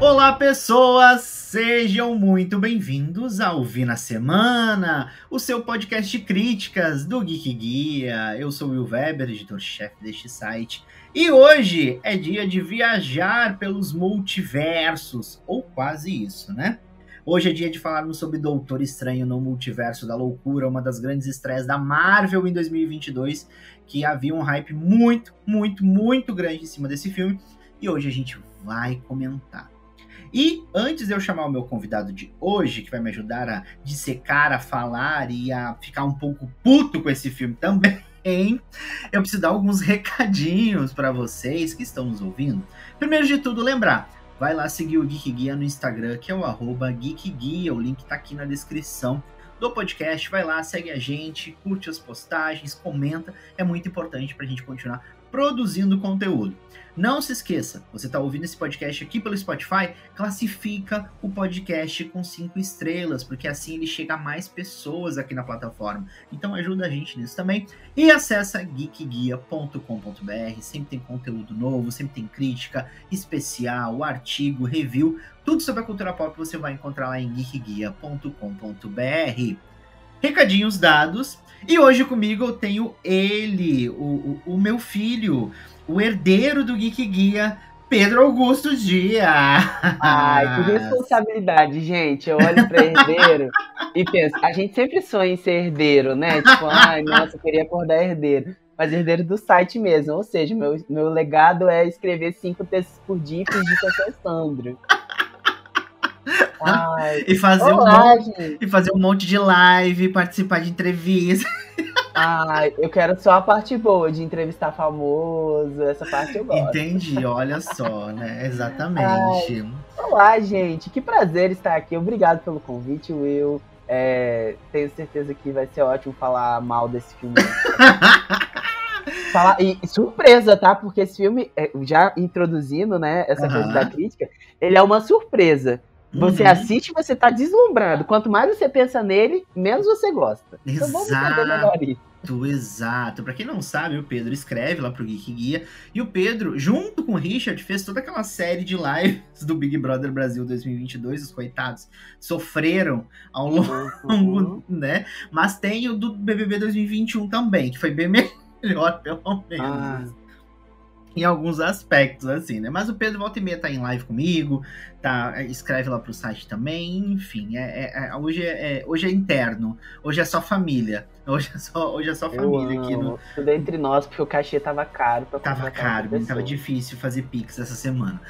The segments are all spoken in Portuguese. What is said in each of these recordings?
Olá, pessoas! Sejam muito bem-vindos ao Vi na Semana, o seu podcast de críticas do Geek Guia. Eu sou o Will Weber, editor-chefe deste site, e hoje é dia de viajar pelos multiversos, ou quase isso, né? Hoje é dia de falarmos sobre Doutor Estranho no Multiverso da Loucura, uma das grandes estreias da Marvel em 2022, que havia um hype muito, muito, muito grande em cima desse filme, e hoje a gente vai comentar. E antes de eu chamar o meu convidado de hoje, que vai me ajudar a dissecar, a falar e a ficar um pouco puto com esse filme também, eu preciso dar alguns recadinhos para vocês que estão nos ouvindo. Primeiro de tudo, lembrar, vai lá seguir o Geek Guia no Instagram, que é o arroba Geek Guia, o link tá aqui na descrição do podcast. Vai lá, segue a gente, curte as postagens, comenta, é muito importante para a gente continuar produzindo conteúdo. Não se esqueça, você está ouvindo esse podcast aqui pelo Spotify, classifica o podcast com cinco estrelas, porque assim ele chega a mais pessoas aqui na plataforma. Então ajuda a gente nisso também. E acessa geekguia.com.br, sempre tem conteúdo novo, sempre tem crítica especial, artigo, review, tudo sobre a cultura pop você vai encontrar lá em geekguia.com.br. Recadinhos dados. E hoje comigo eu tenho ele, o, o, o meu filho, o herdeiro do Geek Guia, Pedro Augusto Dia. Ai, que responsabilidade, gente. Eu olho para herdeiro e penso, a gente sempre sonha em ser herdeiro, né? Tipo, ai, nossa, eu queria acordar herdeiro. Mas herdeiro do site mesmo. Ou seja, meu, meu legado é escrever cinco textos por dia e fingir que eu sou Sandro. Ai, e, fazer olá, um monte, e fazer um monte de live, participar de entrevista. Ai, eu quero só a parte boa de entrevistar famoso, essa parte eu gosto. Entendi, olha só, né? Exatamente. Ai, olá, gente, que prazer estar aqui. Obrigado pelo convite, Will. É, tenho certeza que vai ser ótimo falar mal desse filme. Falar, e surpresa, tá? Porque esse filme, é, já introduzindo, né, essa uhum. coisa da crítica, ele é uma surpresa. Você uhum. assiste você tá deslumbrado. Quanto mais você pensa nele, menos você gosta. Exato. Então vamos entender melhor isso. Exato. Para quem não sabe, o Pedro escreve lá pro Geek Guia. E o Pedro, junto com o Richard, fez toda aquela série de lives do Big Brother Brasil 2022. Os coitados sofreram ao longo, uhum. né? Mas tem o do BBB 2021 também, que foi bem melhor, pelo menos. Ah em alguns aspectos, assim, né? Mas o Pedro volta e meia tá em live comigo, tá, escreve lá pro site também, enfim, é, é, é hoje, é, hoje é interno, hoje é só família, hoje é só, hoje é só família Eu aqui no... Tudo entre nós, porque o cachê tava caro. Pra tava caro, tava difícil fazer pix essa semana.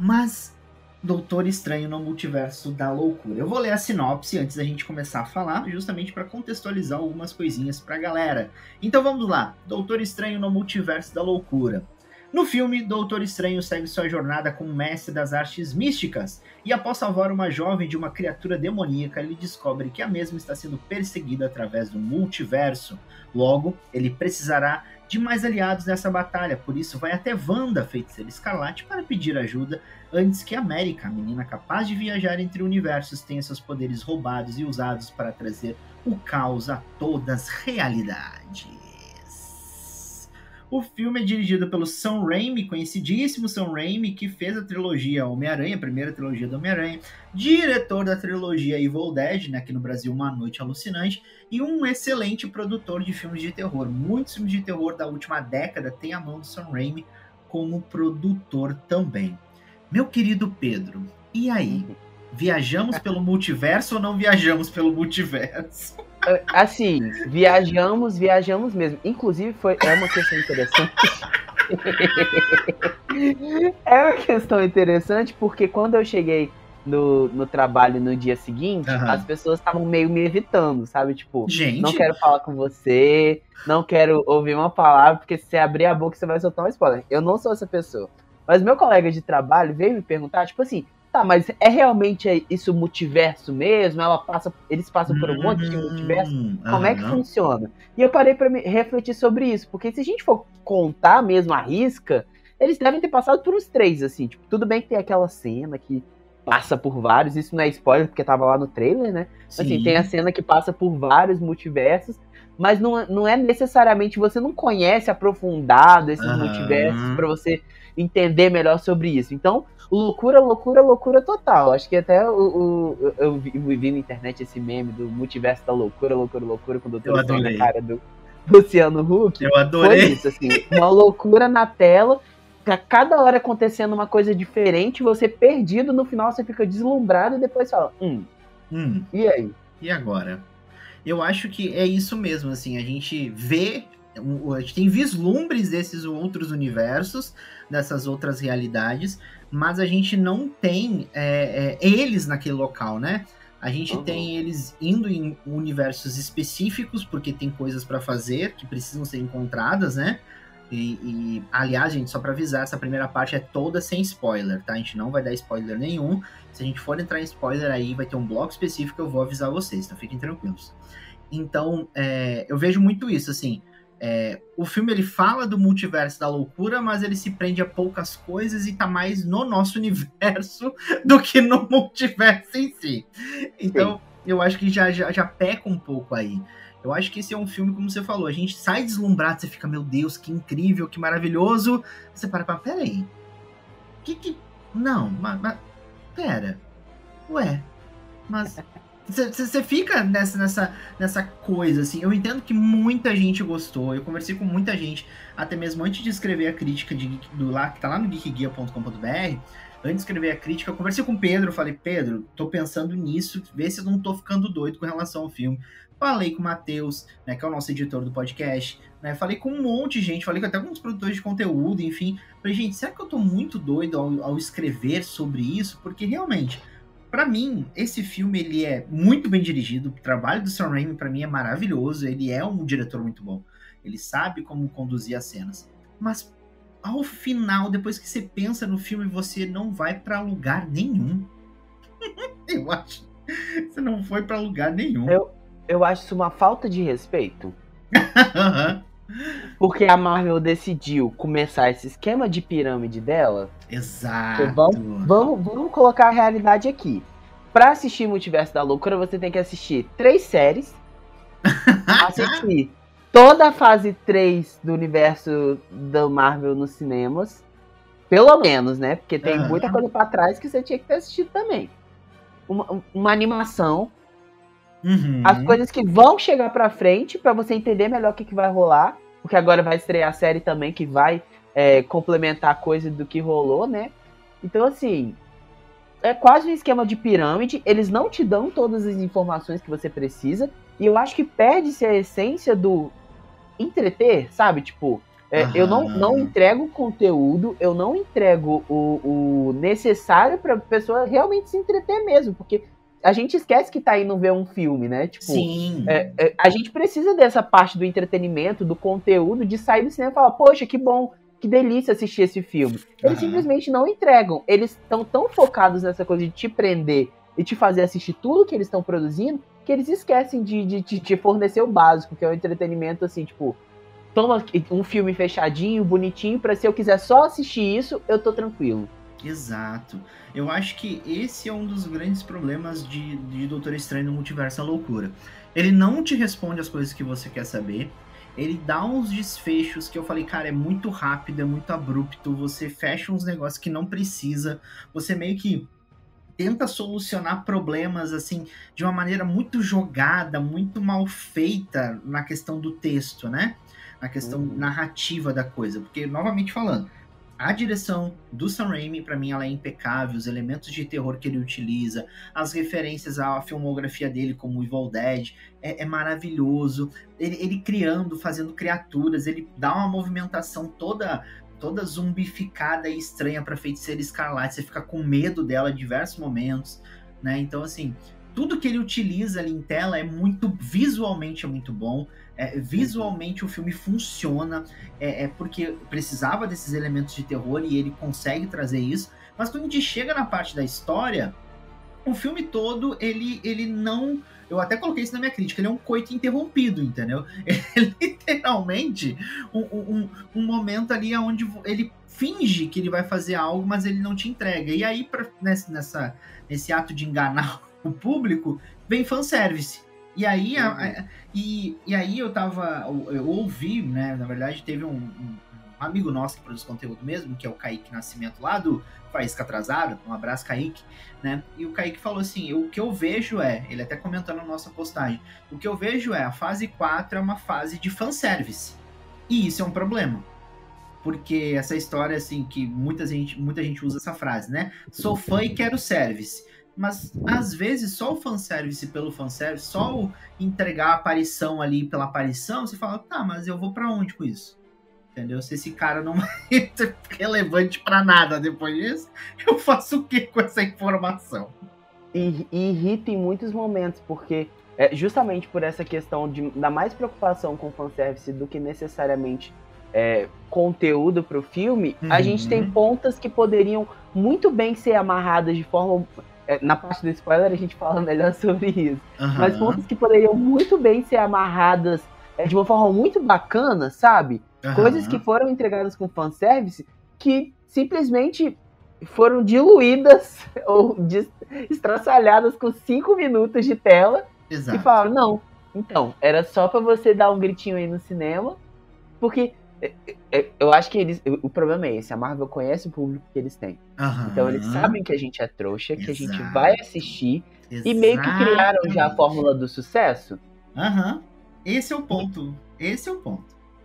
Mas Doutor Estranho no Multiverso da Loucura. Eu vou ler a sinopse antes da gente começar a falar, justamente para contextualizar algumas coisinhas para a galera. Então vamos lá. Doutor Estranho no Multiverso da Loucura. No filme, Doutor Estranho segue sua jornada como mestre das artes místicas e, após salvar uma jovem de uma criatura demoníaca, ele descobre que a mesma está sendo perseguida através do multiverso. Logo, ele precisará de mais aliados nessa batalha, por isso vai até Wanda, feiticeira escarlate, para pedir ajuda antes que América, a menina capaz de viajar entre universos, tenha seus poderes roubados e usados para trazer o caos a todas as realidades. O filme é dirigido pelo Sam Raimi, conhecidíssimo Sam Raimi, que fez a trilogia Homem-Aranha, a primeira trilogia do Homem-Aranha, diretor da trilogia Evil Dead, né, aqui no Brasil Uma Noite Alucinante, e um excelente produtor de filmes de terror. Muitos filmes de terror da última década têm a mão do Sam Raimi como produtor também. Meu querido Pedro, e aí? Viajamos pelo multiverso ou não viajamos pelo multiverso? Assim, viajamos, viajamos mesmo. Inclusive, foi, é uma questão interessante. é uma questão interessante porque quando eu cheguei no, no trabalho no dia seguinte, uhum. as pessoas estavam meio me evitando, sabe? Tipo, Gente. não quero falar com você, não quero ouvir uma palavra, porque se você abrir a boca você vai soltar um spoiler. Eu não sou essa pessoa. Mas meu colega de trabalho veio me perguntar, tipo assim, Tá, mas é realmente isso multiverso mesmo? Ela passa, eles passam por um monte de hum, multiverso? Como é que funciona? E eu parei para refletir sobre isso, porque se a gente for contar mesmo a risca, eles devem ter passado por uns três, assim. Tipo, tudo bem que tem aquela cena que passa por vários, isso não é spoiler porque tava lá no trailer, né? Sim. Assim, tem a cena que passa por vários multiversos, mas não, não é necessariamente você não conhece aprofundado esses uhum. multiversos para você entender melhor sobre isso. Então, loucura, loucura, loucura total. Acho que até o, o eu, vi, eu, vi, na internet esse meme do multiverso da loucura, loucura, loucura, quando eu tô na cara do Luciano Huck. Eu adorei. Foi isso, assim, uma loucura na tela, cada hora acontecendo uma coisa diferente, você perdido, no final você fica deslumbrado e depois fala, hum, hum. e aí? E agora? Eu acho que é isso mesmo, assim, a gente vê a gente tem vislumbres desses outros universos, dessas outras realidades, mas a gente não tem é, é, eles naquele local, né? A gente uhum. tem eles indo em universos específicos, porque tem coisas para fazer que precisam ser encontradas, né? E, e aliás, gente, só para avisar, essa primeira parte é toda sem spoiler, tá? A gente não vai dar spoiler nenhum. Se a gente for entrar em spoiler aí, vai ter um bloco específico, eu vou avisar vocês, então fiquem tranquilos. Então, é, eu vejo muito isso, assim. É, o filme ele fala do multiverso da loucura, mas ele se prende a poucas coisas e tá mais no nosso universo do que no multiverso em si. Então, Sim. eu acho que já, já, já peca um pouco aí. Eu acho que esse é um filme, como você falou, a gente sai deslumbrado, você fica, meu Deus, que incrível, que maravilhoso. Você para pra, peraí. Que que. Não, mas. mas pera. Ué. Mas. Você fica nessa, nessa, nessa coisa, assim. Eu entendo que muita gente gostou. Eu conversei com muita gente, até mesmo antes de escrever a crítica de, do lá, que tá lá no geekguia.com.br. Antes de escrever a crítica, eu conversei com o Pedro. Falei, Pedro, tô pensando nisso, vê se eu não tô ficando doido com relação ao filme. Falei com o Matheus, né, que é o nosso editor do podcast. Né, falei com um monte de gente, falei até com os produtores de conteúdo, enfim. Falei, gente, será que eu tô muito doido ao, ao escrever sobre isso? Porque realmente para mim, esse filme ele é muito bem dirigido. O trabalho do Sam Raimi para mim é maravilhoso. Ele é um diretor muito bom. Ele sabe como conduzir as cenas. Mas ao final, depois que você pensa no filme, você não vai para lugar nenhum. eu acho. Você não foi para lugar nenhum. Eu, eu acho isso uma falta de respeito. Porque a Marvel decidiu começar esse esquema de pirâmide dela. Exato. Então, vamos, vamos, vamos colocar a realidade aqui. Pra assistir Multiverso da Loucura, você tem que assistir três séries. assistir toda a fase 3 do universo da Marvel nos cinemas. Pelo menos, né? Porque tem uhum. muita coisa para trás que você tinha que ter assistido também. Uma, uma animação Uhum. As coisas que vão chegar pra frente para você entender melhor o que, que vai rolar. Porque agora vai estrear a série também que vai é, complementar a coisa do que rolou, né? Então, assim, é quase um esquema de pirâmide. Eles não te dão todas as informações que você precisa. E eu acho que perde-se a essência do entreter, sabe? Tipo, é, eu não, não entrego conteúdo, eu não entrego o, o necessário pra pessoa realmente se entreter mesmo. Porque a gente esquece que tá indo ver um filme, né? Tipo, Sim. É, é, a gente precisa dessa parte do entretenimento, do conteúdo, de sair do cinema e falar, poxa, que bom, que delícia assistir esse filme. Eles uhum. simplesmente não entregam. Eles estão tão focados nessa coisa de te prender e te fazer assistir tudo que eles estão produzindo, que eles esquecem de, de, de te fornecer o básico, que é o entretenimento, assim, tipo, toma um filme fechadinho, bonitinho, para se eu quiser só assistir isso, eu tô tranquilo. Exato. Eu acho que esse é um dos grandes problemas de, de Doutor Estranho no Multiverso a Loucura. Ele não te responde as coisas que você quer saber. Ele dá uns desfechos que eu falei, cara, é muito rápido, é muito abrupto. Você fecha uns negócios que não precisa. Você meio que tenta solucionar problemas assim de uma maneira muito jogada, muito mal feita na questão do texto, né? Na questão uhum. narrativa da coisa. Porque, novamente falando, a direção do Sam Raimi, para mim, ela é impecável. Os elementos de terror que ele utiliza, as referências à filmografia dele, como Evil Dead, é, é maravilhoso. Ele, ele, criando, fazendo criaturas, ele dá uma movimentação toda toda zumbificada e estranha para Feiticeira Escarlate. Você fica com medo dela em diversos momentos, né? Então, assim, tudo que ele utiliza ali em tela é muito visualmente é muito bom. É, visualmente o filme funciona, é, é, porque precisava desses elementos de terror e ele consegue trazer isso. Mas quando a gente chega na parte da história, o filme todo ele, ele não. Eu até coloquei isso na minha crítica, ele é um coito interrompido, entendeu? É literalmente um, um, um momento ali onde ele finge que ele vai fazer algo, mas ele não te entrega. E aí, pra, nessa, nesse ato de enganar o público, vem fanservice. E aí, a, a, e, e aí eu tava. Eu ouvi, né? Na verdade, teve um, um, amigo nosso que produz conteúdo mesmo, que é o Kaique Nascimento lá do Faísca Atrasada, um abraço Kaique, né? E o Kaique falou assim, o que eu vejo é, ele até comentou na nossa postagem, o que eu vejo é, a fase 4 é uma fase de fanservice. E isso é um problema. Porque essa história, assim, que muita gente, muita gente usa essa frase, né? Sou fã e quero service. Mas às vezes só o fanservice pelo fanservice, só o entregar a aparição ali pela aparição, você fala, tá, mas eu vou para onde com isso? Entendeu? Se esse cara não ser relevante para nada depois disso, eu faço o que com essa informação? E, e irrita em muitos momentos, porque é justamente por essa questão de, da mais preocupação com fanservice do que necessariamente é, conteúdo para o filme, uhum. a gente tem pontas que poderiam muito bem ser amarradas de forma é, na parte do spoiler a gente fala melhor sobre isso. Uhum. Mas pontos que poderiam muito bem ser amarradas é, de uma forma muito bacana, sabe? Uhum. Coisas que foram entregadas com fanservice que simplesmente foram diluídas ou estraçalhadas com cinco minutos de tela. Exato. E falaram, não, então, era só para você dar um gritinho aí no cinema, porque é, é, eu acho que eles. O problema é esse: a Marvel conhece o público que eles têm. Uhum. Então eles sabem que a gente é trouxa, que Exato. a gente vai assistir. Exato. E meio que criaram já a fórmula do sucesso. Aham. Uhum. Esse é o ponto. Esse é o ponto.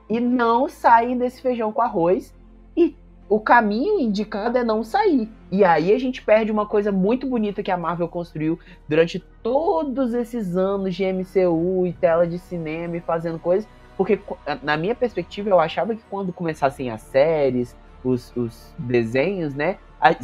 E não saem desse feijão com arroz. E o caminho indicado é não sair. E aí a gente perde uma coisa muito bonita que a Marvel construiu durante todos esses anos de MCU e tela de cinema e fazendo coisas porque, na minha perspectiva, eu achava que quando começassem as séries, os, os desenhos, né?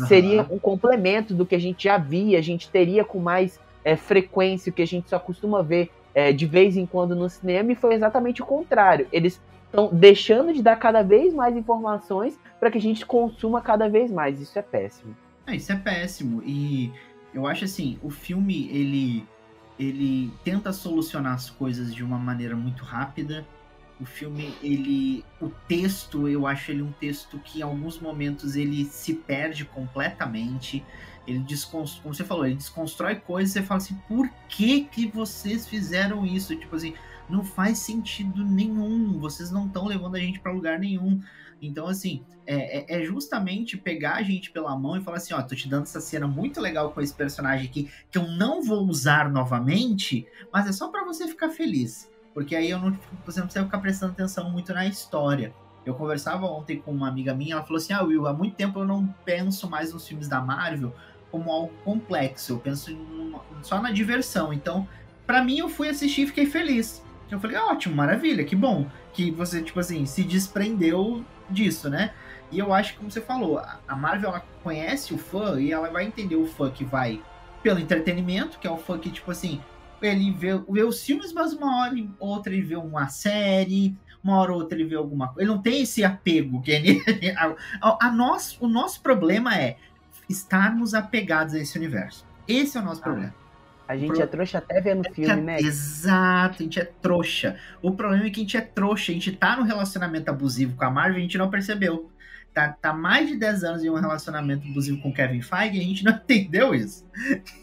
Seria uhum. um complemento do que a gente já via, a gente teria com mais é, frequência, o que a gente só costuma ver é, de vez em quando no cinema, e foi exatamente o contrário. Eles estão deixando de dar cada vez mais informações para que a gente consuma cada vez mais. Isso é péssimo. É, isso é péssimo. E eu acho assim, o filme, ele, ele tenta solucionar as coisas de uma maneira muito rápida o filme, ele. O texto, eu acho ele um texto que em alguns momentos ele se perde completamente. Ele desconstrói, como você falou, ele desconstrói coisas e você fala assim, por que que vocês fizeram isso? Tipo assim, não faz sentido nenhum. Vocês não estão levando a gente para lugar nenhum. Então, assim, é, é, é, justamente pegar a gente pela mão e falar assim: ó, tô te dando essa cena muito legal com esse personagem aqui, que eu não vou usar novamente, mas é só para você ficar feliz. Porque aí eu não, você não precisa ficar prestando atenção muito na história. Eu conversava ontem com uma amiga minha, ela falou assim: Ah, Will, há muito tempo eu não penso mais nos filmes da Marvel como algo complexo, eu penso em, só na diversão. Então, para mim, eu fui assistir e fiquei feliz. Eu falei: Ótimo, maravilha, que bom que você, tipo assim, se desprendeu disso, né? E eu acho que, como você falou, a Marvel ela conhece o fã e ela vai entender o fã que vai pelo entretenimento, que é o fã que, tipo assim, ele vê, vê os filmes, mas uma hora ou outra ele vê uma série, uma hora ou outra ele vê alguma coisa. Ele não tem esse apego. Que ele, a, a nós, o nosso problema é estarmos apegados a esse universo. Esse é o nosso ah, problema. A gente Pro... é trouxa até vendo filme, é, né? Exato, a gente é trouxa. O problema é que a gente é trouxa, a gente tá no relacionamento abusivo com a Marvel e a gente não percebeu. Tá, tá mais de 10 anos em um relacionamento abusivo com Kevin Feige e a gente não entendeu isso.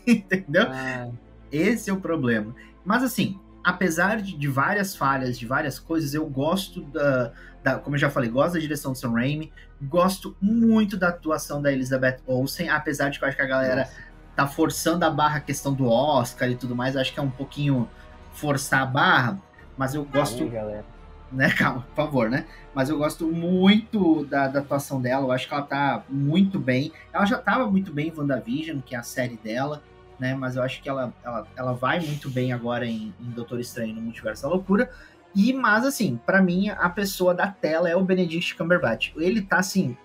entendeu? Ah. Esse é o problema. Mas assim, apesar de, de, várias falhas, de várias coisas, eu gosto da, da, como eu já falei, gosto da direção do Sam Raimi, gosto muito da atuação da Elizabeth Olsen, apesar de que eu acho que a galera Nossa. tá forçando a barra a questão do Oscar e tudo mais, acho que é um pouquinho forçar a barra, mas eu gosto... Aí, galera. Né, calma, por favor, né? Mas eu gosto muito da, da, atuação dela, eu acho que ela tá muito bem. Ela já tava muito bem em WandaVision, que é a série dela né? Mas eu acho que ela, ela, ela vai muito bem agora em, em Doutor Estranho no Multiverso da Loucura. E, mas assim, para mim, a pessoa da tela é o Benedict Cumberbatch. Ele tá assim,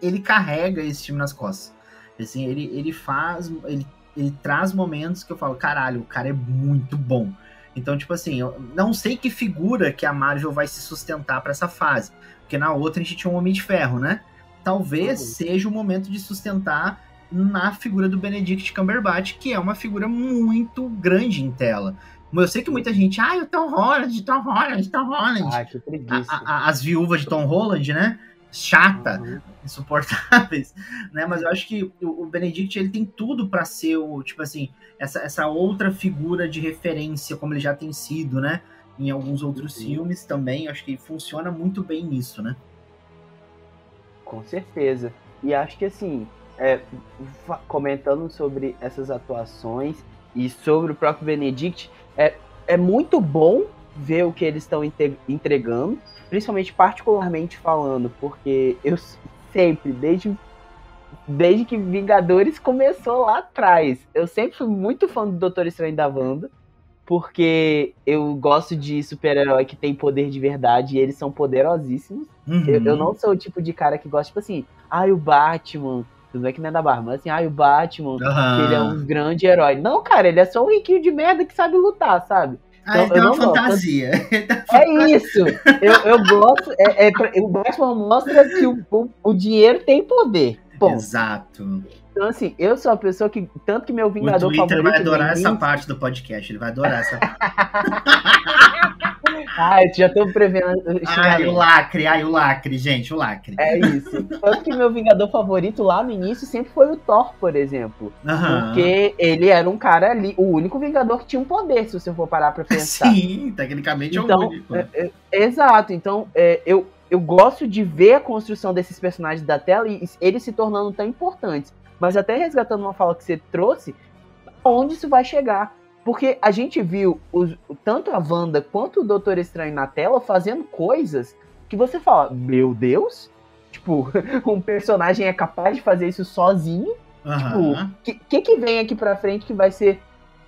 ele carrega esse time nas costas. Assim, ele, ele faz, ele, ele traz momentos que eu falo, caralho, o cara é muito bom. Então, tipo assim, eu não sei que figura que a Marvel vai se sustentar para essa fase. Porque na outra a gente tinha um Homem de Ferro, né? Talvez uhum. seja o momento de sustentar na figura do Benedict Cumberbatch, que é uma figura muito grande em tela. Eu sei que muita gente, ah, o Tom Holland, Tom Holland, Tom Holland. Ah, que preguiça. A, a, as viúvas de Tom Holland, né? Chata, uhum. insuportáveis, né? Mas eu acho que o, o Benedict ele tem tudo para ser o, tipo assim, essa, essa outra figura de referência, como ele já tem sido, né? Em alguns outros uhum. filmes também, acho que funciona muito bem nisso, né? Com certeza. E acho que assim, é, comentando sobre essas atuações e sobre o próprio Benedict, é, é muito bom ver o que eles estão entregando, principalmente particularmente falando, porque eu sempre, desde, desde que Vingadores começou lá atrás, eu sempre fui muito fã do Doutor Estranho da Wanda, porque eu gosto de super-herói que tem poder de verdade e eles são poderosíssimos. Uhum. Eu, eu, não sou o tipo de cara que gosta, tipo assim, ah, o Batman. Tudo bem que não é da barba, mas assim, ah, o Batman, uhum. que ele é um grande herói. Não, cara, ele é só um riquinho de merda que sabe lutar, sabe? Ah, então, é uma fantasia. É isso. Eu, eu gosto. É, é, o Batman mostra que o, o, o dinheiro tem poder. Bom, Exato. Então, assim, eu sou a pessoa que. Tanto que meu Vingador o Twitter vai adorar essa parte do podcast. Ele vai adorar essa parte. Ai, já tô prevendo. Ai, o lacre, ai, o lacre, gente, o lacre. É isso. Tanto que meu Vingador favorito lá no início sempre foi o Thor, por exemplo. Uhum. Porque ele era um cara ali, o único Vingador que tinha um poder, se você for parar pra pensar. Sim, tecnicamente então, é o único. É, é, exato, então é, eu, eu gosto de ver a construção desses personagens da tela e eles se tornando tão importantes. Mas até resgatando uma fala que você trouxe, onde isso vai chegar? Porque a gente viu os, tanto a Wanda quanto o Doutor Estranho na tela fazendo coisas que você fala, meu Deus, tipo, um personagem é capaz de fazer isso sozinho. Uhum. Tipo, o que, que, vem aqui pra frente que vai ser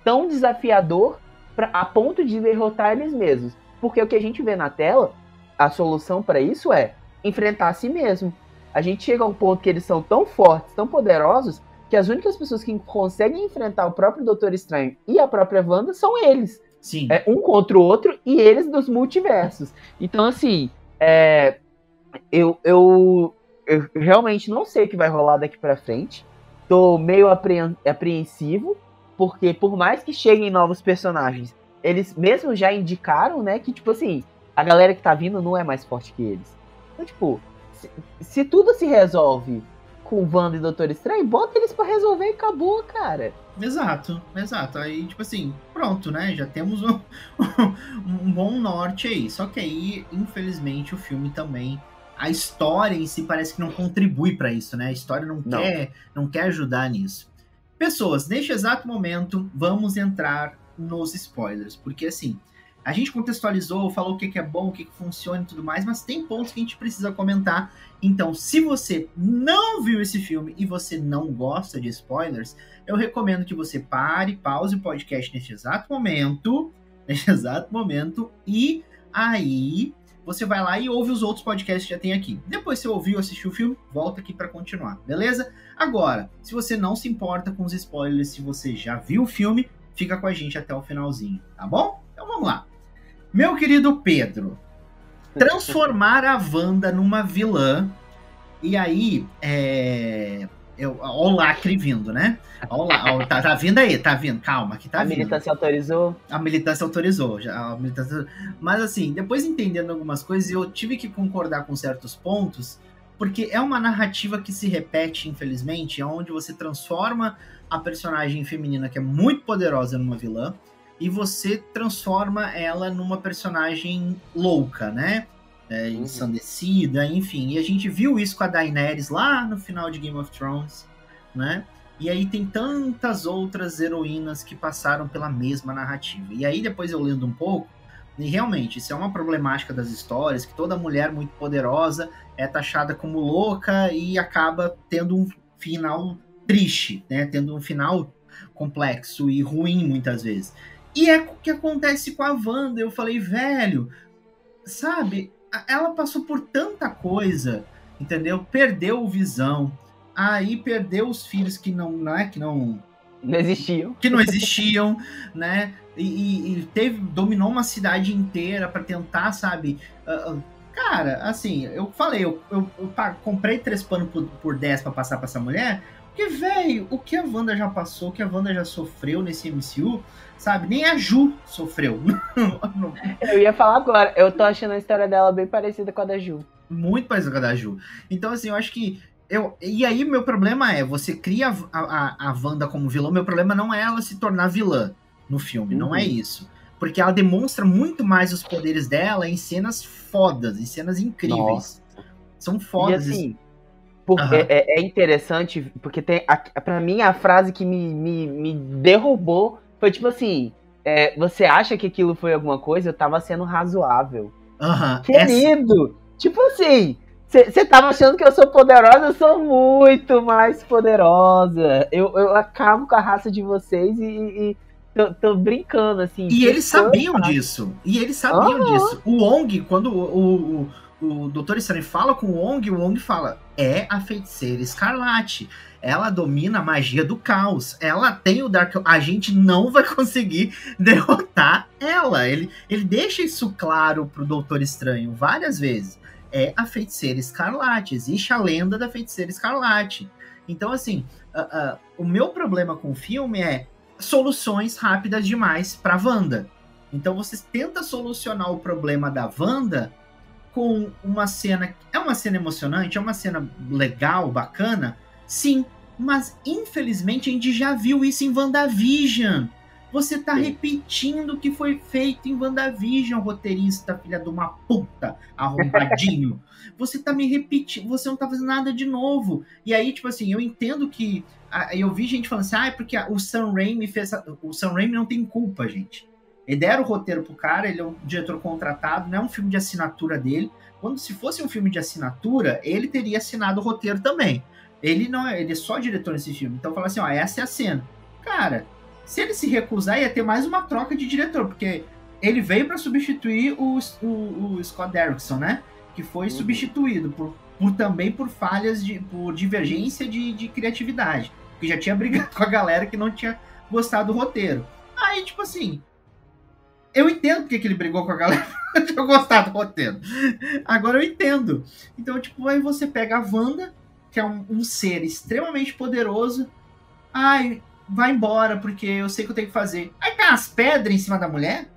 tão desafiador pra, a ponto de derrotar eles mesmos? Porque o que a gente vê na tela, a solução para isso é enfrentar a si mesmo a gente chega a um ponto que eles são tão fortes, tão poderosos, que as únicas pessoas que conseguem enfrentar o próprio Doutor Estranho e a própria Wanda são eles. Sim. É, um contra o outro e eles dos multiversos. Então, assim, é, eu, eu, eu realmente não sei o que vai rolar daqui para frente. Tô meio apreensivo, porque por mais que cheguem novos personagens, eles mesmo já indicaram, né, que, tipo assim, a galera que tá vindo não é mais forte que eles. Então, tipo, se, tudo se resolve com Wanda e Doutor Estranho, bota eles para resolver e acabou, cara. Exato, exato. Aí, tipo assim, pronto, né? Já temos um, um bom norte aí. Só que aí, infelizmente, o filme também. A história em si parece que não contribui para isso, né? A história não, não, Quer, não quer ajudar nisso. Pessoas, neste exato momento, vamos entrar nos spoilers. Porque assim, a gente contextualizou, falou o que, é bom, o que, que funciona e tudo mais, mas tem pontos que a gente precisa comentar. Então, se você não viu esse filme e você não gosta de spoilers, eu recomendo que você pare, pause o podcast neste exato momento, neste exato momento, e aí você vai lá e ouve os outros podcasts que já tem aqui. Depois você ouviu, assistiu o filme, volta aqui para continuar, beleza? Agora, se você não se importa com os spoilers, se você já viu o filme, fica com a gente até o finalzinho, tá bom? Então vamos lá. Meu querido Pedro, transformar a Wanda numa vilã. E aí, é. Eu, ó o lacre vindo, né? Ó, ó, tá, tá vindo aí, tá vindo. Calma, que tá a vindo. A militância autorizou? A militância autorizou. Já, a militância... Mas assim, depois entendendo algumas coisas, eu tive que concordar com certos pontos, porque é uma narrativa que se repete, infelizmente, onde você transforma a personagem feminina, que é muito poderosa, numa vilã e você transforma ela numa personagem louca, né? É, uhum. ensandecida, enfim. E a gente viu isso com a Daenerys lá no final de Game of Thrones, né? E aí tem tantas outras heroínas que passaram pela mesma narrativa. E aí depois eu lendo um pouco, e realmente isso é uma problemática das histórias, que toda mulher muito poderosa é taxada como louca e acaba tendo um final triste, né? Tendo um final complexo e ruim muitas vezes. E é o que acontece com a Wanda. Eu falei, velho, sabe? Ela passou por tanta coisa, entendeu? Perdeu o visão, aí perdeu os filhos que não, não é que não não existiam, que não existiam, né? E, e, teve dominou uma cidade inteira para tentar, sabe? Uh, cara, assim, eu falei, eu, eu, eu comprei três panos por, por 10 para passar para essa mulher, porque, velho, o que a Wanda já passou, o que a Wanda já sofreu nesse MCU, sabe? Nem a Ju sofreu. eu ia falar agora, eu tô achando a história dela bem parecida com a da Ju. Muito parecida com a da Ju. Então, assim, eu acho que. Eu, e aí, meu problema é, você cria a, a, a Wanda como vilã, meu problema não é ela se tornar vilã no filme, uhum. não é uhum. isso. Porque ela demonstra muito mais os poderes dela em cenas fodas, em cenas incríveis. Nossa. São fodas. E assim, Porque uhum. é, é, interessante, porque tem. para mim, a frase que me, me, me derrubou foi tipo assim: é, você acha que aquilo foi alguma coisa? Eu tava sendo razoável. Uhum. Querido! Essa... Tipo assim, você tava achando que eu sou poderosa? Eu sou muito mais poderosa. Eu, eu acabo com a raça de vocês e, e tô, tô, brincando, assim. E eles sabiam disso. E eles sabiam uhum. disso. O Ong, quando o, o, o Doutor Estranho fala com o Ong, o Ong fala: é a feiticeira escarlate. Ela domina a magia do caos. Ela tem o Dark. A gente não vai conseguir derrotar ela. Ele, ele deixa isso claro pro Doutor Estranho várias vezes é a feiticeira escarlate. Existe a lenda da feiticeira escarlate. Então, assim, uh, uh, o meu problema com o filme é soluções rápidas demais para Wanda. Então, você tenta solucionar o problema da Wanda com uma cena. É uma cena emocionante, é uma cena legal, bacana, sim. Mas infelizmente a gente já viu isso em WandaVision. Você tá repetindo o que foi feito em WandaVision, roteirista, filha de uma puta, arrombadinho. você tá me repetindo, você não tá fazendo nada de novo. E aí, tipo assim, eu entendo que. Eu vi gente falando assim, ah, é porque o Sam Raimi fez. O Sam Raimi não tem culpa, gente. Ele deram o roteiro pro cara, ele é um diretor contratado, não é um filme de assinatura dele. Quando se fosse um filme de assinatura, ele teria assinado o roteiro também. Ele não é, ele é só diretor nesse filme. Então fala assim, ó, essa é a cena. Cara, se ele se recusar, ia ter mais uma troca de diretor, porque ele veio para substituir o, o, o, Scott Derrickson, né? Que foi uhum. substituído por, por também por falhas de por divergência de, de criatividade. Que já tinha brigado com a galera que não tinha gostado do roteiro. Aí, tipo assim, eu entendo porque que ele brigou com a galera não tinha gostado do roteiro. Agora eu entendo. Então, tipo, aí você pega a Wanda, que é um, um ser extremamente poderoso. Ai, vai embora, porque eu sei que eu tenho que fazer. Aí cai as pedras em cima da mulher?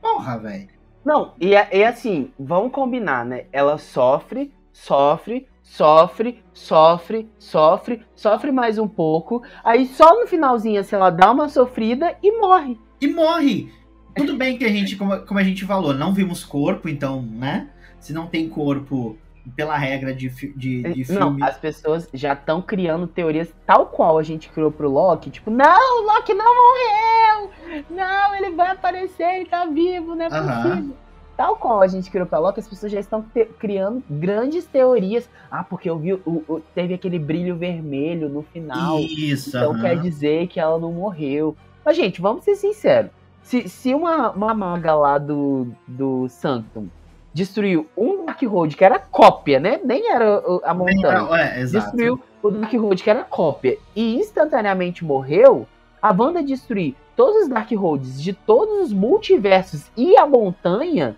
Porra, velho. Não, e é, é, assim, vamos combinar, né? Ela sofre, sofre, sofre, sofre, sofre, sofre mais um pouco. Aí só no finalzinho, assim, ela dá uma sofrida e morre. E morre! Tudo bem que a gente, como, como a gente falou, não vimos corpo, então, né? Se não tem corpo, pela regra de, de, de filme. Não, as pessoas já estão criando teorias tal qual a gente criou pro Loki. Tipo, não, o Loki não morreu! Não, ele vai aparecer, ele tá vivo, não é possível. Tal qual a gente criou pra Loki, as pessoas já estão te criando grandes teorias. Ah, porque eu vi, o, o, teve aquele brilho vermelho no final. Isso. Então quer dizer que ela não morreu. Mas, gente, vamos ser sinceros. Se, se uma, uma maga lá do, do Sanctum destruiu um Dark Road que era cópia, né? Nem era a montanha. É, é, destruiu o Dark Road que era cópia e instantaneamente morreu. A Wanda destruir todos os Dark Roads de todos os multiversos e a montanha,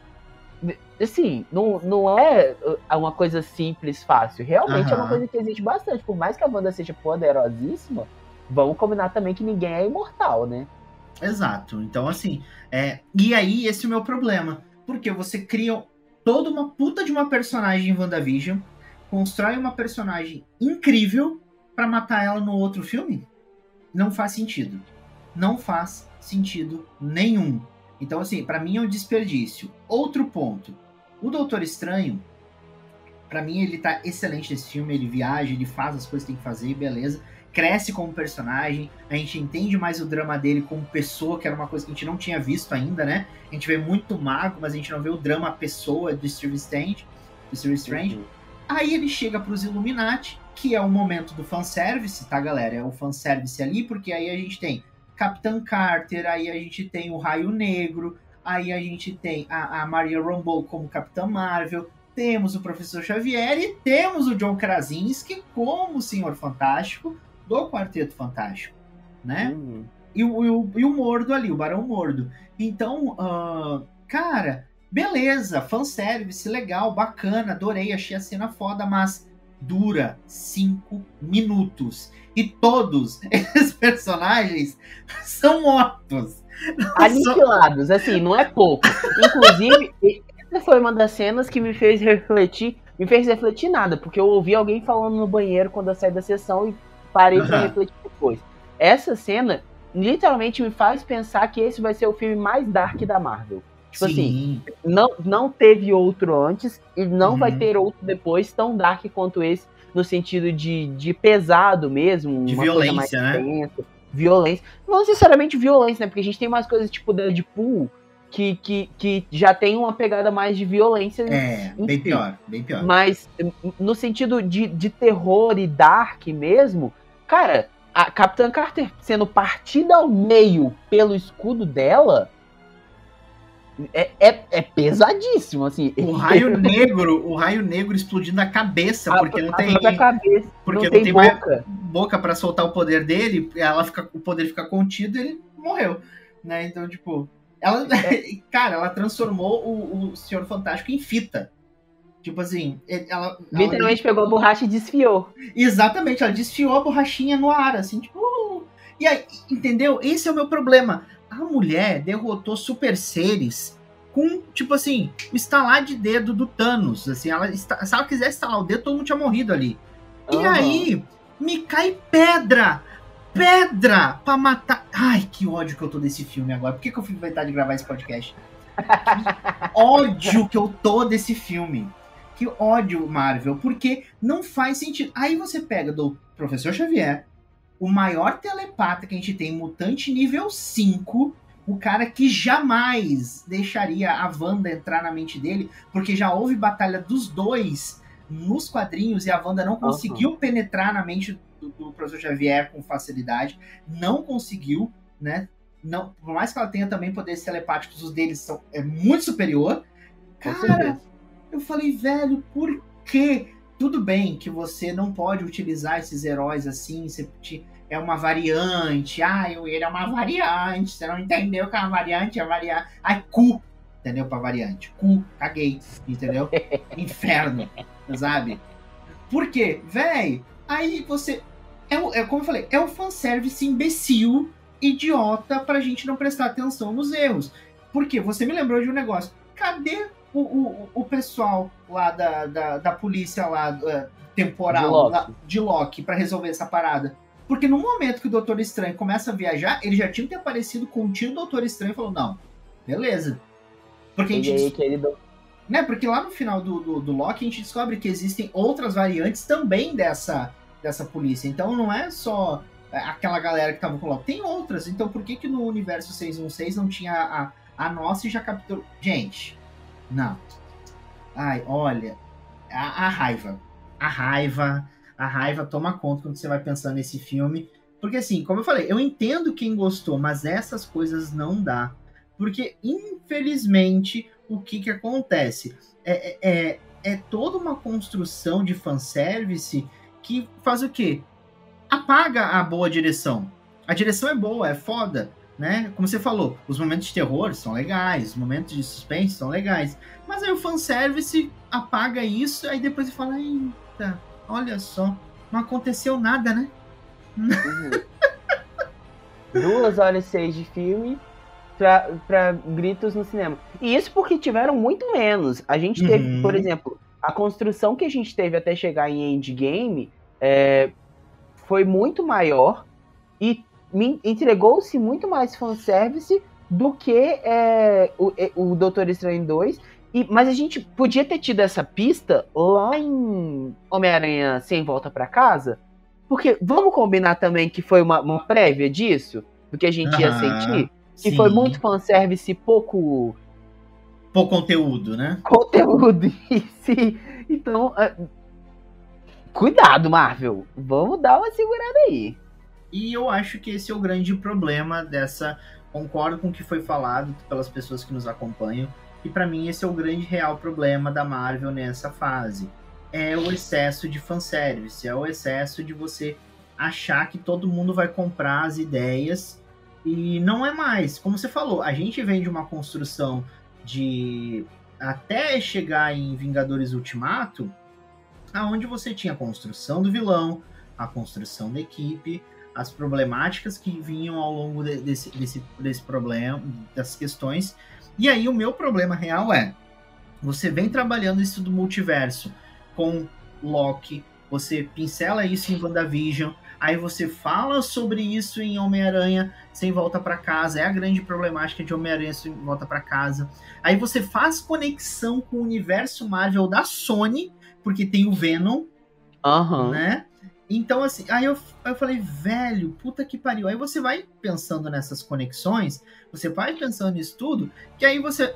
assim, não, não é uma coisa simples, fácil. Realmente é uma coisa que existe bastante. Por mais que a Wanda seja poderosíssima, vamos combinar também que ninguém é imortal, né? Exato. Então, assim, é... e aí esse é o meu problema. Porque você cria toda uma puta de uma personagem em WandaVision, constrói uma personagem incrível para matar ela no outro filme? Não faz sentido. Não faz sentido nenhum. Então, assim, para mim é um desperdício. Outro ponto. O Doutor Estranho, para mim, ele tá excelente nesse filme. Ele viaja, ele faz as coisas que tem que fazer, beleza cresce como personagem, a gente entende mais o drama dele como pessoa, que era uma coisa que a gente não tinha visto ainda, né? A gente vê muito mago, mas a gente não vê o drama pessoa do Steve Strange. Do Steve Strange. Uhum. Aí ele chega pros Illuminati, que é o momento do fanservice, tá, galera? É o fanservice ali, porque aí a gente tem Capitã Carter, aí a gente tem o Raio Negro, aí a gente tem a, a Maria Rambeau como Capitã Marvel, temos o Professor Xavier e temos o John Krasinski como o Senhor Fantástico, do Quarteto Fantástico, né? Uhum. E, o, e, o, e o Mordo ali, o Barão Mordo. Então, uh, cara, beleza, fanservice, legal, bacana, adorei, achei a cena foda, mas dura cinco minutos. E todos esses personagens são mortos. Aniquilados, assim, não é pouco. Inclusive, essa foi uma das cenas que me fez refletir. Me fez refletir nada, porque eu ouvi alguém falando no banheiro quando eu saí da sessão e parei pra refletir depois. Essa cena literalmente me faz pensar que esse vai ser o filme mais dark da Marvel. Tipo assim, Sim. assim, não, não teve outro antes e não uhum. vai ter outro depois tão dark quanto esse. no sentido de, de pesado mesmo. De violência, né? Tensa, violência. Não necessariamente violência, né? Porque a gente tem umas coisas tipo Deadpool que, que, que já tem uma pegada mais de violência. É, enfim. bem pior, bem pior. Mas no sentido de, de terror e dark mesmo, cara, a Capitã Carter sendo partida ao meio pelo escudo dela é, é, é, pesadíssimo, assim. O raio negro, o raio negro explodindo a cabeça, a, porque não tem. Cabeça, porque não tem, tem boca. boca para soltar o poder dele, ela fica, o poder fica contido e ele morreu. Né? Então, tipo. Ela, é. cara, ela transformou o, o Senhor Fantástico em fita. Tipo assim, ela. Literalmente ela... pegou a borracha e desfiou. Exatamente, ela desfiou a borrachinha no ar, assim, tipo. Uh, e aí, entendeu? Esse é o meu problema a mulher derrotou super seres com, tipo assim, o estalar de dedo do Thanos. Assim, ela, se ela quisesse estalar o dedo, todo mundo tinha morrido ali. Uhum. E aí, me cai pedra! Pedra! Pra matar. Ai, que ódio que eu tô desse filme agora. Por que, que eu fui inventar de gravar esse podcast? que ódio que eu tô desse filme. Que ódio, Marvel. Porque não faz sentido. Aí você pega do Professor Xavier, o maior telepata que a gente tem, mutante nível 5, o cara que jamais deixaria a Wanda entrar na mente dele, porque já houve batalha dos dois nos quadrinhos e a Wanda não conseguiu uhum. penetrar na mente do, do, professor Xavier com facilidade, não conseguiu, né? Não, por mais que ela tenha também poderes telepáticos, os deles são é muito superior. Cara, eu falei, velho, por quê? Tudo bem que você não pode utilizar esses heróis assim, você é uma variante, ah, ele é uma variante, você não entendeu que é uma variante, é variante. Ai, cu, entendeu? Pra variante. Cu, caguei, entendeu? Inferno, sabe? Por quê? Véi, aí você. É, é como eu falei, é o fanservice imbecil, idiota, pra gente não prestar atenção nos erros. Porque você me lembrou de um negócio. Cadê o, o, o pessoal lá da, da, da polícia lá, uh, temporal, de Loki, Loki para resolver essa parada? Porque no momento que o Doutor Estranho começa a viajar, ele já tinha que ter aparecido com o tio Doutor Estranho e falou: não, beleza. Porque a gente. querido. Né, porque lá no final do, do, do, Loki a gente descobre que existem outras variantes também dessa, dessa polícia. Então não é só aquela galera que tava com o Loki. Tem outras. Então por que que no universo 616 não tinha a, a nossa e já capturou. Gente, não. Ai, olha. A, a, raiva. A raiva. A raiva toma conta quando você vai pensando nesse filme. Porque, assim, como eu falei, eu entendo quem gostou, mas essas coisas não dá. Porque, infelizmente, o que, que acontece? É, é, é, é toda uma construção de fanservice que faz o quê? Apaga a boa direção. A direção é boa, é foda né? Como você falou, os momentos de terror são legais, os momentos de suspense são legais. Mas aí o fanservice apaga isso, aí depois você fala, eita, olha só, não aconteceu nada, né? Uhum. Duas horas e seis de filme pra, pra gritos no cinema. E isso porque tiveram muito menos. A gente teve, uhum. por exemplo, a construção que a gente teve até chegar em Endgame é, foi muito maior e entregou-se muito mais fanservice do que é, o, é, o Doutor Estranho 2. E, mas a gente podia ter tido essa pista lá em Homem-Aranha Sem Volta para Casa. Porque vamos combinar também que foi uma, uma prévia disso? Do que a gente ia sentir? Que sim. foi muito fanservice pouco. Pouco conteúdo, né? Conteúdo, sim. Então, uh, cuidado, Marvel. Vamos dar uma segurada aí. E eu acho que esse é o grande problema dessa. Concordo com o que foi falado pelas pessoas que nos acompanham. E para mim esse é o grande real problema da Marvel nessa fase. É o excesso de fanservice, é o excesso de você achar que todo mundo vai comprar as ideias e não é mais. Como você falou, a gente vem de uma construção de até chegar em Vingadores Ultimato, aonde você tinha a construção do vilão, a construção da equipe, as problemáticas que vinham ao longo de, desse, desse, desse problema, dessas questões. E aí o meu problema real é, você vem trabalhando isso do multiverso com Loki, você pincela isso em WandaVision, aí você fala sobre isso em Homem-Aranha sem volta para casa, é a grande problemática de Homem-Aranha sem volta para casa. Aí você faz conexão com o universo Marvel da Sony, porque tem o Venom, Uhum. Né? Então, assim, aí eu, eu falei, velho, puta que pariu. Aí você vai pensando nessas conexões, você vai pensando nisso tudo, que aí você.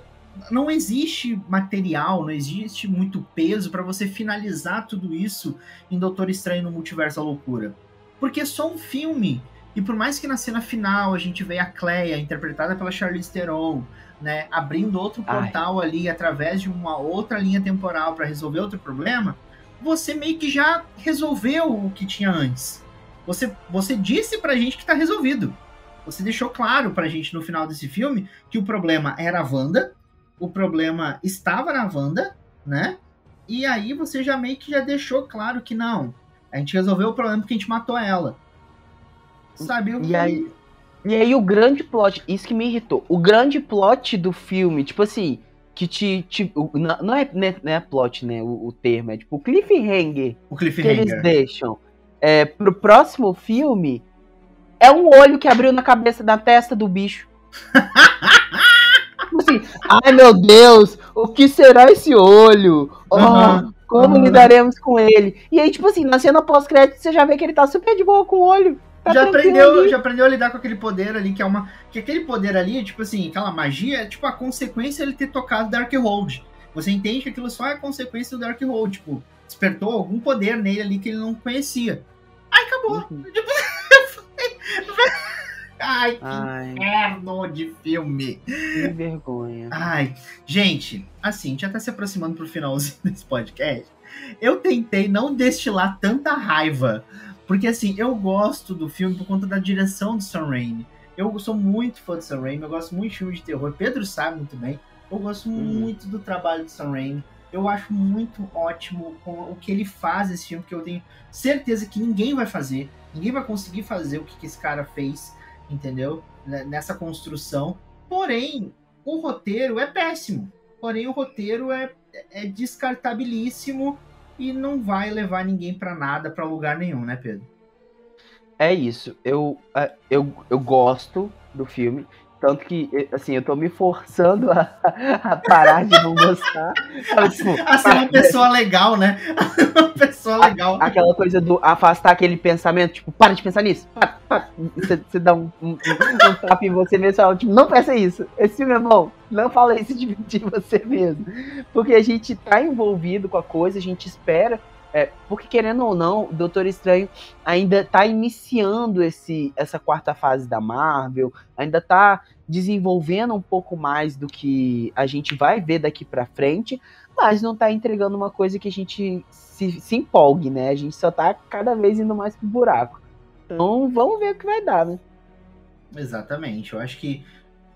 Não existe material, não existe muito peso para você finalizar tudo isso em Doutor Estranho no Multiverso da Loucura. Porque é só um filme. E por mais que na cena final a gente veja a Cleia, interpretada pela Charlize Theron, né, abrindo outro portal Ai. ali através de uma outra linha temporal para resolver outro problema, você meio que já resolveu o que tinha antes. Você, você disse pra gente que tá resolvido. Você deixou claro pra gente no final desse filme que o problema era a Wanda, o problema estava na Wanda, né? E aí você já meio que já deixou claro que não. A gente resolveu o problema porque a gente matou ela. Sabe? E aí, e aí o grande plot, isso que me irritou. O grande plot do filme, tipo assim, que te. te não, é, não, é, não é plot, né? O, o termo, é tipo o cliffhanger, o cliffhanger. que eles deixam é, pro próximo filme é um olho que abriu na cabeça da testa do bicho. Tipo assim, ai meu Deus, o que será esse olho? Oh, uhum. Como uhum. lidaremos com ele? E aí, tipo assim, na cena pós-crédito, você já vê que ele tá super de boa com o olho. Tá já aprendeu, já aprendeu a lidar com aquele poder ali, que é uma. Que aquele poder ali, tipo assim, aquela magia, é tipo a consequência ele ter tocado Darkhold. Você entende que aquilo só é consequência do Darkhold, tipo, despertou algum poder nele ali que ele não conhecia. Aí acabou. Uhum. Ai, que Ai. inferno de filme. Que vergonha. Ai, gente, assim, a gente já tá se aproximando pro finalzinho desse podcast. Eu tentei não destilar tanta raiva porque, assim, eu gosto do filme por conta da direção do Sam Raimi. Eu sou muito fã do Sam Raimi, eu gosto muito de filme de terror. Pedro sabe muito bem. Eu gosto uhum. muito do trabalho do Sam Raimi. Eu acho muito ótimo o que ele faz esse filme, que eu tenho certeza que ninguém vai fazer. Ninguém vai conseguir fazer o que, que esse cara fez, entendeu? Nessa construção. Porém, o roteiro é péssimo. Porém, o roteiro é, é descartabilíssimo e não vai levar ninguém para nada, para lugar nenhum, né, Pedro? É isso. Eu, é, eu, eu gosto do filme. Tanto que, assim, eu tô me forçando a, a parar de não gostar. tipo, a ser uma pessoa legal, né? uma pessoa legal. aquela coisa do afastar aquele pensamento, tipo, para de pensar nisso. Você, dá um, um, um tapa em você mesmo e fala, tipo, não pensa isso. Esse filme é bom. Não fala isso de, de você mesmo. Porque a gente tá envolvido com a coisa, a gente espera é, porque querendo ou não, o Doutor Estranho ainda está iniciando esse, essa quarta fase da Marvel, ainda está desenvolvendo um pouco mais do que a gente vai ver daqui para frente, mas não está entregando uma coisa que a gente se, se empolgue, né? A gente só está cada vez indo mais pro buraco. Então vamos ver o que vai dar, né? Exatamente. Eu acho que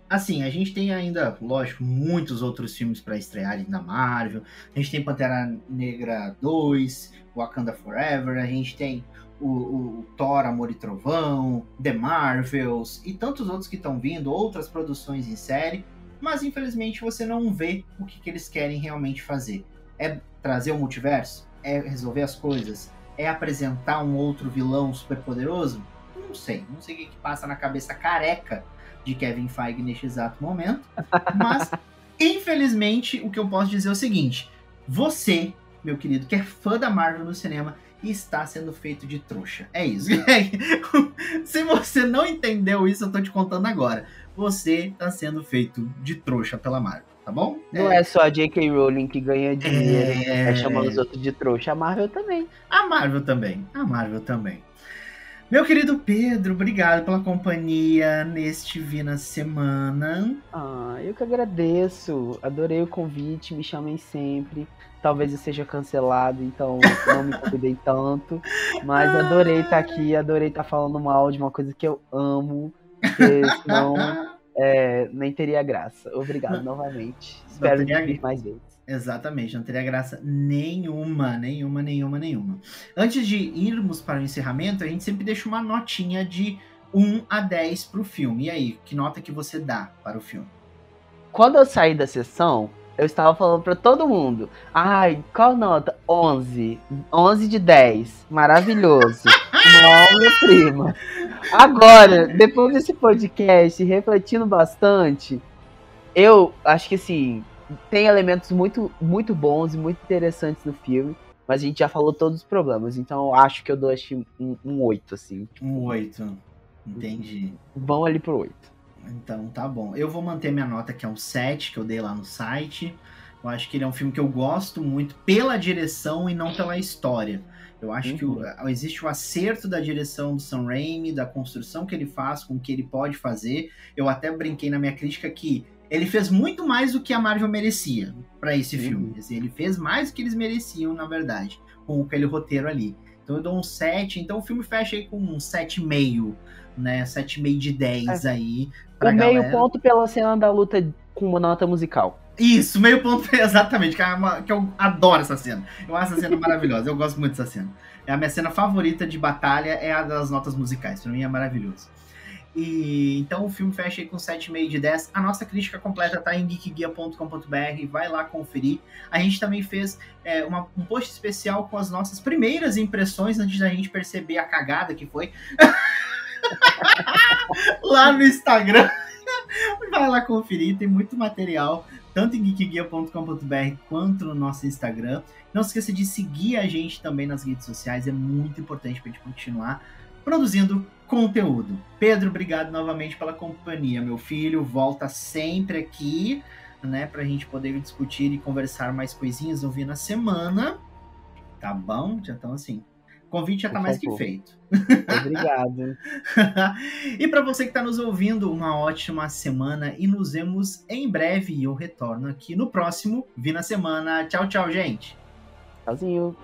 Assim, a gente tem ainda, lógico, muitos outros filmes para estrearem na Marvel. A gente tem Pantera Negra 2, Wakanda Forever, a gente tem o, o, Thor, Amor e Trovão, The Marvels e tantos outros que estão vindo, outras produções em série, mas infelizmente você não vê o que, que eles querem realmente fazer. É trazer o multiverso? É resolver as coisas? É apresentar um outro vilão super poderoso? Não sei, não sei o que, que passa na cabeça careca de Kevin Feige neste exato momento. Mas, infelizmente, o que eu posso dizer é o seguinte: você, meu querido, que é fã da Marvel no cinema, está sendo feito de trouxa. É isso. Se você não entendeu isso, eu tô te contando agora. Você está sendo feito de trouxa pela Marvel, tá bom? Não é, é só a J.K. Rowling que ganha dinheiro, é... é chamando os outros de trouxa. A Marvel também. A Marvel também. A Marvel também. Meu querido Pedro, obrigado pela companhia neste Vina Semana. Ah, eu que agradeço. Adorei o convite, me chamem sempre. Talvez eu seja cancelado, então não me convidei tanto. Mas adorei estar aqui, adorei estar falando mal de uma coisa que eu amo. Porque senão é, nem teria graça. Obrigado novamente. Espero vir mais vezes. Exatamente, não teria graça nenhuma, nenhuma, nenhuma, nenhuma. Antes de irmos para o encerramento, a gente sempre deixa uma notinha de 1 a 10 para o filme. E aí, que nota que você dá para o filme? Quando eu saí da sessão, eu estava falando para todo mundo: ai, qual nota? 11. 11 de 10. Maravilhoso. Minha prima. Agora, depois desse podcast, refletindo bastante, eu acho que assim tem elementos muito, muito bons e muito interessantes no filme. mas a gente já falou todos os problemas, então eu acho que eu dou acho, um, um 8, assim. Um 8, entendi. Vão ali pro 8. Então tá bom. Eu vou manter minha nota que é um 7, que eu dei lá no site. Eu acho que ele é um filme que eu gosto muito pela direção e não pela história. Eu acho uhum. que o, uhum. existe o acerto da direção do Sam Raimi, da construção que ele faz, com o que ele pode fazer. Eu até brinquei na minha crítica que ele fez muito mais do que a Marvel merecia para esse uhum. filme. Assim, ele fez mais do que eles mereciam, na verdade, com aquele roteiro ali. Então eu dou um 7, então o filme fecha aí com um 7,5, né? 7,5 de 10 é. aí. o meio ponto pela cena da luta com uma nota musical. Isso, meio ponto, exatamente, que, é uma, que eu adoro essa cena. Eu acho essa cena maravilhosa, eu gosto muito dessa cena. É a minha cena favorita de batalha, é a das notas musicais, pra mim é maravilhoso. E então o filme fecha aí com 7,5 de 10. A nossa crítica completa tá em geekguia.com.br, vai lá conferir. A gente também fez é, uma, um post especial com as nossas primeiras impressões antes da gente perceber a cagada que foi. lá no Instagram. Vai lá conferir, tem muito material, tanto em geekguia.com.br quanto no nosso Instagram. Não se esqueça de seguir a gente também nas redes sociais, é muito importante para a gente continuar produzindo conteúdo. Pedro, obrigado novamente pela companhia, meu filho. Volta sempre aqui, né, para a gente poder discutir e conversar mais coisinhas ouvir na semana. Tá bom? Já estão assim. Convite já está mais que feito. Obrigado. e para você que está nos ouvindo, uma ótima semana e nos vemos em breve. Eu retorno aqui no próximo Vi na Semana. Tchau, tchau, gente. Tchauzinho.